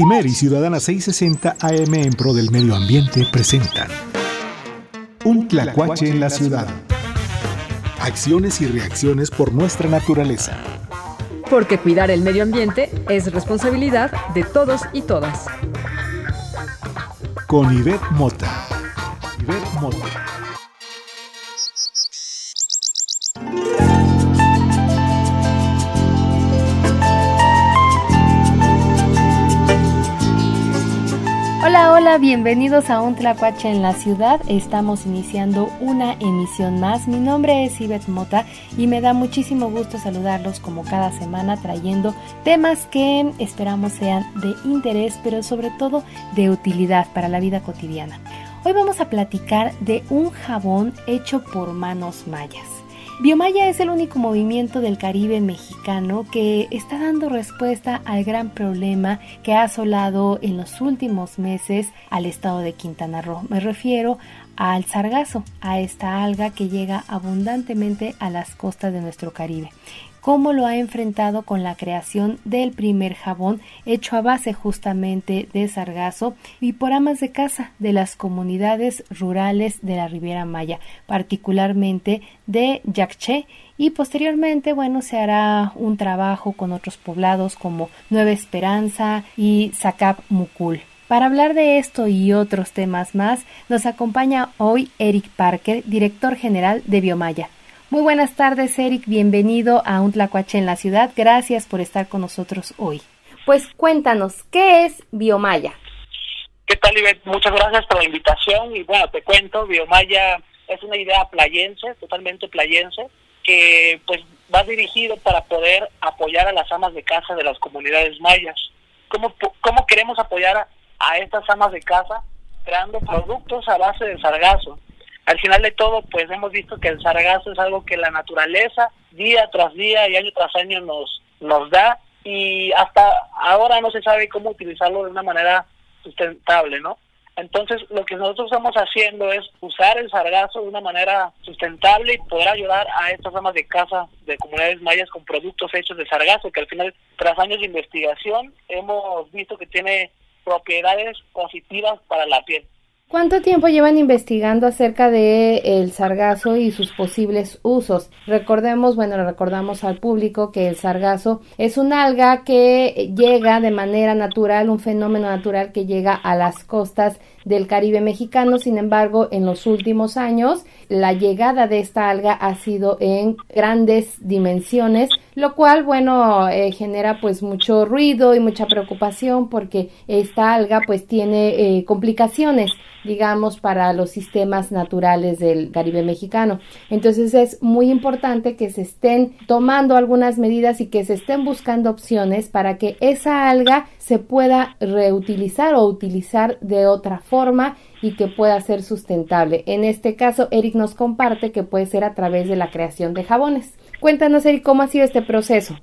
Y Ciudadana 660 AM en pro del medio ambiente presentan Un tlacuache en la ciudad. Acciones y reacciones por nuestra naturaleza. Porque cuidar el medio ambiente es responsabilidad de todos y todas. Con Ivette Mota. Ivette Mota. Hola, bienvenidos a Un Tlacuache en la Ciudad. Estamos iniciando una emisión más. Mi nombre es Ivette Mota y me da muchísimo gusto saludarlos como cada semana trayendo temas que esperamos sean de interés, pero sobre todo de utilidad para la vida cotidiana. Hoy vamos a platicar de un jabón hecho por manos mayas. Biomaya es el único movimiento del Caribe mexicano que está dando respuesta al gran problema que ha asolado en los últimos meses al estado de Quintana Roo. Me refiero al sargazo, a esta alga que llega abundantemente a las costas de nuestro Caribe cómo lo ha enfrentado con la creación del primer jabón hecho a base justamente de sargazo y por amas de casa de las comunidades rurales de la Riviera Maya, particularmente de Yacché y posteriormente, bueno, se hará un trabajo con otros poblados como Nueva Esperanza y Zacap Mucul. Para hablar de esto y otros temas más, nos acompaña hoy Eric Parker, director general de Biomaya. Muy buenas tardes, Eric. Bienvenido a Un Tlacuache en la ciudad. Gracias por estar con nosotros hoy. Pues cuéntanos, ¿qué es Biomaya? ¿Qué tal, Ivette? Muchas gracias por la invitación. Y bueno, te cuento, Biomaya es una idea playense, totalmente playense, que pues va dirigido para poder apoyar a las amas de casa de las comunidades mayas. ¿Cómo, cómo queremos apoyar a, a estas amas de casa? Creando productos a base de sargazo al final de todo, pues hemos visto que el sargazo es algo que la naturaleza día tras día y año tras año nos, nos da y hasta ahora no se sabe cómo utilizarlo de una manera sustentable, ¿no? Entonces, lo que nosotros estamos haciendo es usar el sargazo de una manera sustentable y poder ayudar a estas amas de casa de comunidades mayas con productos hechos de sargazo, que al final, tras años de investigación, hemos visto que tiene propiedades positivas para la piel. ¿Cuánto tiempo llevan investigando acerca de el sargazo y sus posibles usos? Recordemos, bueno, recordamos al público que el sargazo es un alga que llega de manera natural, un fenómeno natural que llega a las costas del Caribe mexicano. Sin embargo, en los últimos años, la llegada de esta alga ha sido en grandes dimensiones, lo cual, bueno, eh, genera pues mucho ruido y mucha preocupación porque esta alga pues tiene eh, complicaciones digamos, para los sistemas naturales del Caribe mexicano. Entonces es muy importante que se estén tomando algunas medidas y que se estén buscando opciones para que esa alga se pueda reutilizar o utilizar de otra forma y que pueda ser sustentable. En este caso, Eric nos comparte que puede ser a través de la creación de jabones. Cuéntanos, Eric, cómo ha sido este proceso.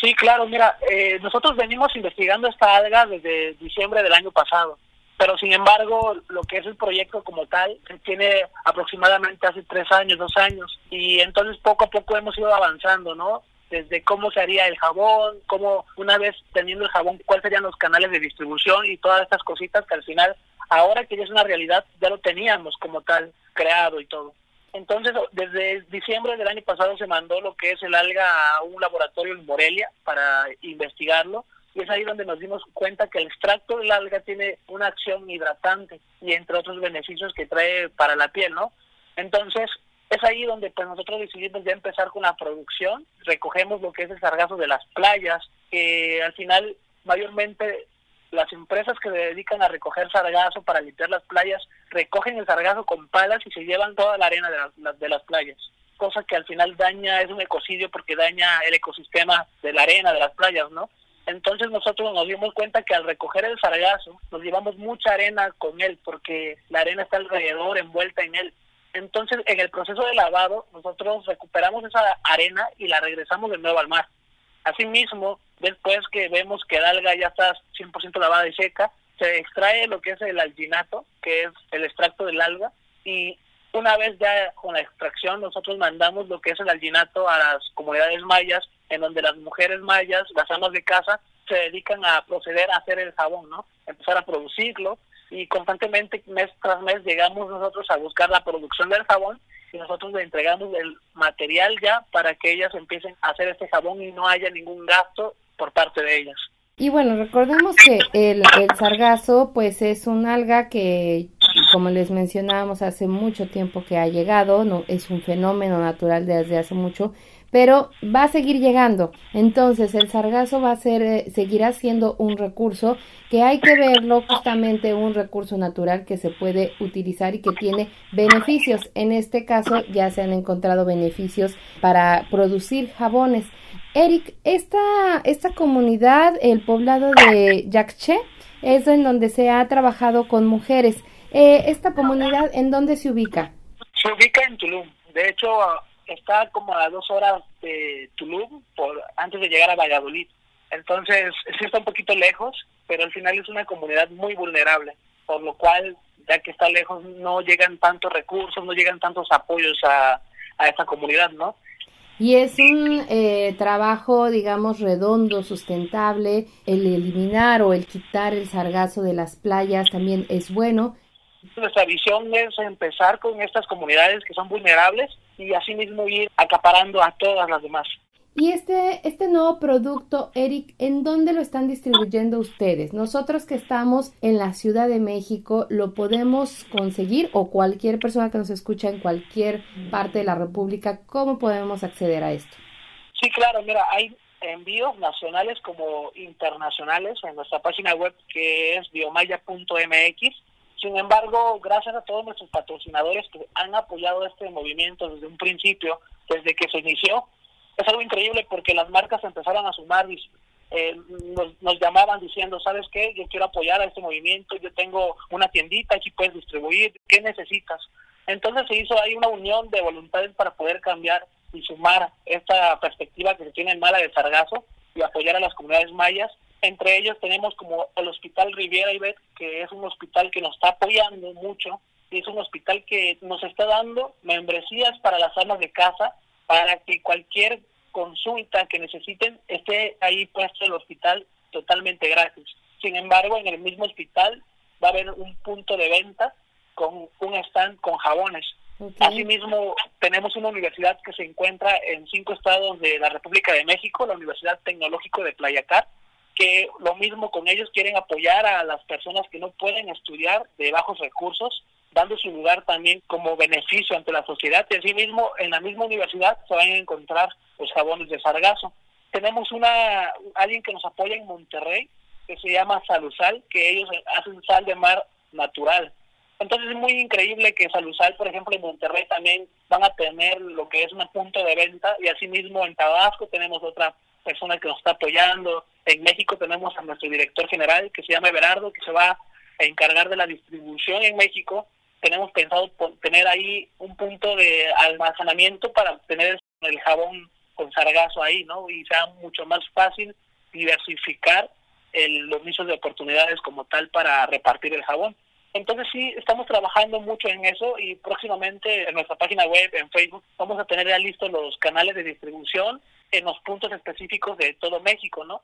Sí, claro, mira, eh, nosotros venimos investigando esta alga desde diciembre del año pasado pero sin embargo lo que es el proyecto como tal tiene aproximadamente hace tres años, dos años y entonces poco a poco hemos ido avanzando, ¿no? Desde cómo se haría el jabón, cómo una vez teniendo el jabón, cuáles serían los canales de distribución y todas estas cositas que al final, ahora que ya es una realidad, ya lo teníamos como tal creado y todo. Entonces, desde diciembre del año pasado se mandó lo que es el alga a un laboratorio en Morelia para investigarlo y es ahí donde nos dimos cuenta que el extracto del alga tiene una acción hidratante y entre otros beneficios que trae para la piel, ¿no? Entonces, es ahí donde pues nosotros decidimos ya empezar con la producción, recogemos lo que es el sargazo de las playas, que al final mayormente las empresas que se dedican a recoger sargazo para limpiar las playas recogen el sargazo con palas y se llevan toda la arena de las, de las playas cosa que al final daña, es un ecocidio porque daña el ecosistema de la arena de las playas, ¿no? Entonces nosotros nos dimos cuenta que al recoger el sargazo nos llevamos mucha arena con él porque la arena está alrededor, envuelta en él. Entonces en el proceso de lavado nosotros recuperamos esa arena y la regresamos de nuevo al mar. Asimismo, después que vemos que el alga ya está 100% lavada y seca, se extrae lo que es el alginato, que es el extracto del alga, y una vez ya con la extracción nosotros mandamos lo que es el alginato a las comunidades mayas en donde las mujeres mayas, las amas de casa, se dedican a proceder a hacer el jabón, ¿no? Empezar a producirlo y constantemente mes tras mes llegamos nosotros a buscar la producción del jabón y nosotros le entregamos el material ya para que ellas empiecen a hacer este jabón y no haya ningún gasto por parte de ellas. Y bueno, recordemos que el, el sargazo pues es un alga que como les mencionábamos hace mucho tiempo que ha llegado, no es un fenómeno natural desde hace mucho, pero va a seguir llegando. Entonces, el sargazo va a ser eh, seguirá siendo un recurso que hay que verlo justamente un recurso natural que se puede utilizar y que tiene beneficios. En este caso ya se han encontrado beneficios para producir jabones. Eric, esta, esta comunidad, el poblado de Yacché, es en donde se ha trabajado con mujeres. Eh, ¿Esta comunidad en dónde se ubica? Se ubica en Tulum. De hecho, está como a dos horas de Tulum por antes de llegar a Valladolid. Entonces, sí está un poquito lejos, pero al final es una comunidad muy vulnerable, por lo cual, ya que está lejos, no llegan tantos recursos, no llegan tantos apoyos a, a esta comunidad, ¿no? Y es un eh, trabajo, digamos, redondo, sustentable. El eliminar o el quitar el sargazo de las playas también es bueno. Nuestra visión es empezar con estas comunidades que son vulnerables y asimismo ir acaparando a todas las demás. Y este, este nuevo producto, Eric, ¿en dónde lo están distribuyendo ustedes? Nosotros que estamos en la Ciudad de México, ¿lo podemos conseguir? O cualquier persona que nos escucha en cualquier parte de la República, ¿cómo podemos acceder a esto? Sí, claro, mira, hay envíos nacionales como internacionales en nuestra página web que es biomaya.mx. Sin embargo, gracias a todos nuestros patrocinadores que han apoyado este movimiento desde un principio, desde que se inició, es algo increíble porque las marcas empezaron a sumar, eh, nos, llamaban diciendo, ¿sabes qué? Yo quiero apoyar a este movimiento, yo tengo una tiendita, aquí puedes distribuir, ¿qué necesitas? Entonces se hizo ahí una unión de voluntades para poder cambiar y sumar esta perspectiva que se tiene en Mala de Sargazo y apoyar a las comunidades mayas. Entre ellos tenemos como el Hospital Riviera Ibet, que es un hospital que nos está apoyando mucho y es un hospital que nos está dando membresías para las amas de casa para que cualquier consulta que necesiten esté ahí puesto el hospital totalmente gratis. Sin embargo, en el mismo hospital va a haber un punto de venta con un stand con jabones. Asimismo, tenemos una universidad que se encuentra en cinco estados de la República de México, la Universidad Tecnológico de Playacar, que lo mismo con ellos quieren apoyar a las personas que no pueden estudiar de bajos recursos dando su lugar también como beneficio ante la sociedad. Y mismo en la misma universidad se van a encontrar los jabones de sargazo. Tenemos una alguien que nos apoya en Monterrey, que se llama Salusal, que ellos hacen sal de mar natural. Entonces es muy increíble que Salusal, por ejemplo, en Monterrey también van a tener lo que es un punto de venta y asimismo en Tabasco tenemos otra persona que nos está apoyando. En México tenemos a nuestro director general que se llama Everardo, que se va a encargar de la distribución en México tenemos pensado tener ahí un punto de almacenamiento para tener el jabón con sargazo ahí, ¿no? Y sea mucho más fácil diversificar el, los nichos de oportunidades como tal para repartir el jabón. Entonces sí, estamos trabajando mucho en eso y próximamente en nuestra página web, en Facebook, vamos a tener ya listos los canales de distribución en los puntos específicos de todo México, ¿no?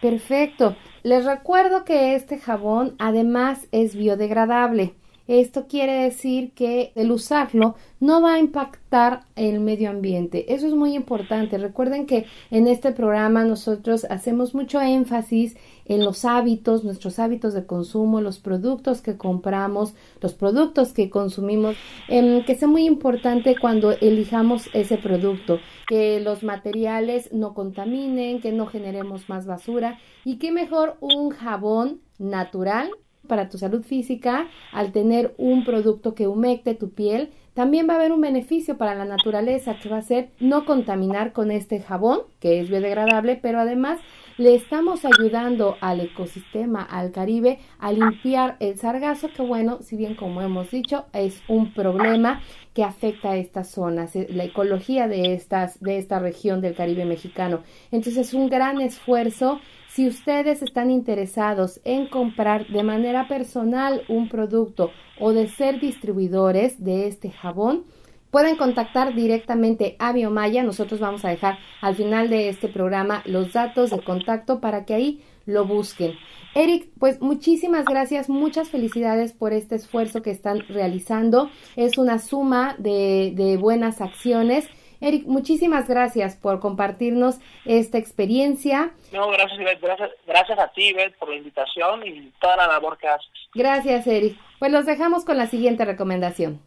Perfecto. Les recuerdo que este jabón además es biodegradable. Esto quiere decir que el usarlo no va a impactar el medio ambiente. Eso es muy importante. Recuerden que en este programa nosotros hacemos mucho énfasis en los hábitos, nuestros hábitos de consumo, los productos que compramos, los productos que consumimos, que es muy importante cuando elijamos ese producto, que los materiales no contaminen, que no generemos más basura y que mejor un jabón natural para tu salud física al tener un producto que humecte tu piel. También va a haber un beneficio para la naturaleza que va a ser no contaminar con este jabón que es biodegradable, pero además le estamos ayudando al ecosistema, al Caribe, a limpiar el sargazo, que bueno, si bien como hemos dicho, es un problema que afecta a estas zonas, eh, la ecología de, estas, de esta región del Caribe mexicano. Entonces es un gran esfuerzo si ustedes están interesados en comprar de manera personal un producto o de ser distribuidores de este jabón, pueden contactar directamente a Biomaya. Nosotros vamos a dejar al final de este programa los datos de contacto para que ahí lo busquen. Eric, pues muchísimas gracias, muchas felicidades por este esfuerzo que están realizando. Es una suma de, de buenas acciones. Eric, muchísimas gracias por compartirnos esta experiencia. No, gracias, Gracias, gracias a ti, Ivette, por la invitación y toda la labor que haces. Gracias, Eric. Pues los dejamos con la siguiente recomendación.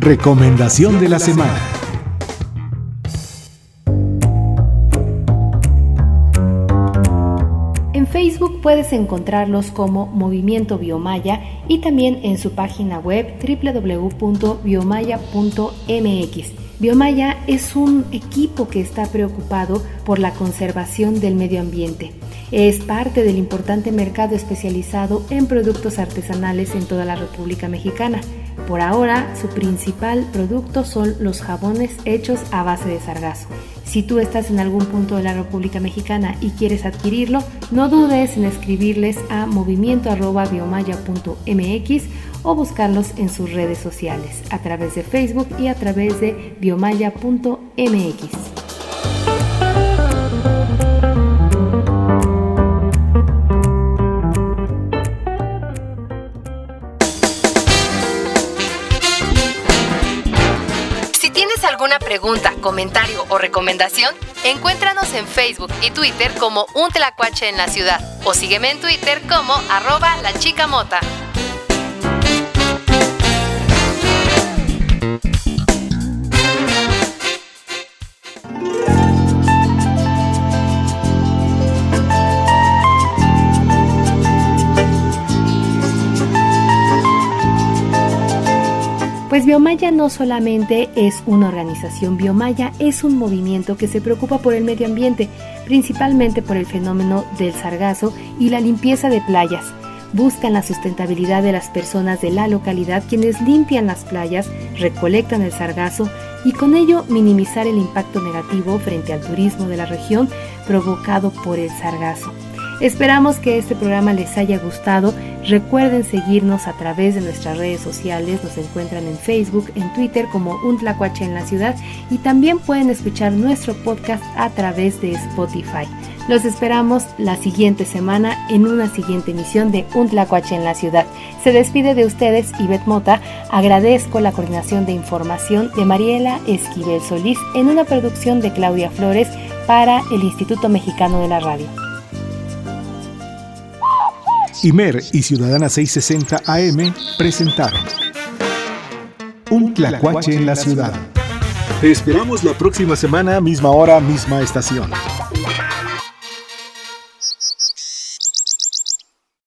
Recomendación de la semana. En Facebook puedes encontrarlos como Movimiento Biomaya y también en su página web www.biomaya.mx. Biomaya es un equipo que está preocupado por la conservación del medio ambiente. Es parte del importante mercado especializado en productos artesanales en toda la República Mexicana. Por ahora, su principal producto son los jabones hechos a base de sargazo. Si tú estás en algún punto de la República Mexicana y quieres adquirirlo, no dudes en escribirles a movimiento.biomaya.mx o buscarlos en sus redes sociales a través de Facebook y a través de biomaya.mx. pregunta, comentario o recomendación, encuéntranos en Facebook y Twitter como Un Tlacuache en la Ciudad o sígueme en Twitter como arroba la chica mota. Pues Biomaya no solamente es una organización, Biomaya es un movimiento que se preocupa por el medio ambiente, principalmente por el fenómeno del sargazo y la limpieza de playas. Buscan la sustentabilidad de las personas de la localidad quienes limpian las playas, recolectan el sargazo y con ello minimizar el impacto negativo frente al turismo de la región provocado por el sargazo. Esperamos que este programa les haya gustado. Recuerden seguirnos a través de nuestras redes sociales. Nos encuentran en Facebook, en Twitter como Un Tlacuache en la Ciudad y también pueden escuchar nuestro podcast a través de Spotify. Los esperamos la siguiente semana en una siguiente emisión de Un Tlacuache en la Ciudad. Se despide de ustedes Ivette Mota. Agradezco la coordinación de información de Mariela Esquivel Solís en una producción de Claudia Flores para el Instituto Mexicano de la Radio. Imer y Ciudadana 660 AM presentaron Un Tlacuache en la ciudad. Te esperamos la próxima semana, misma hora, misma estación.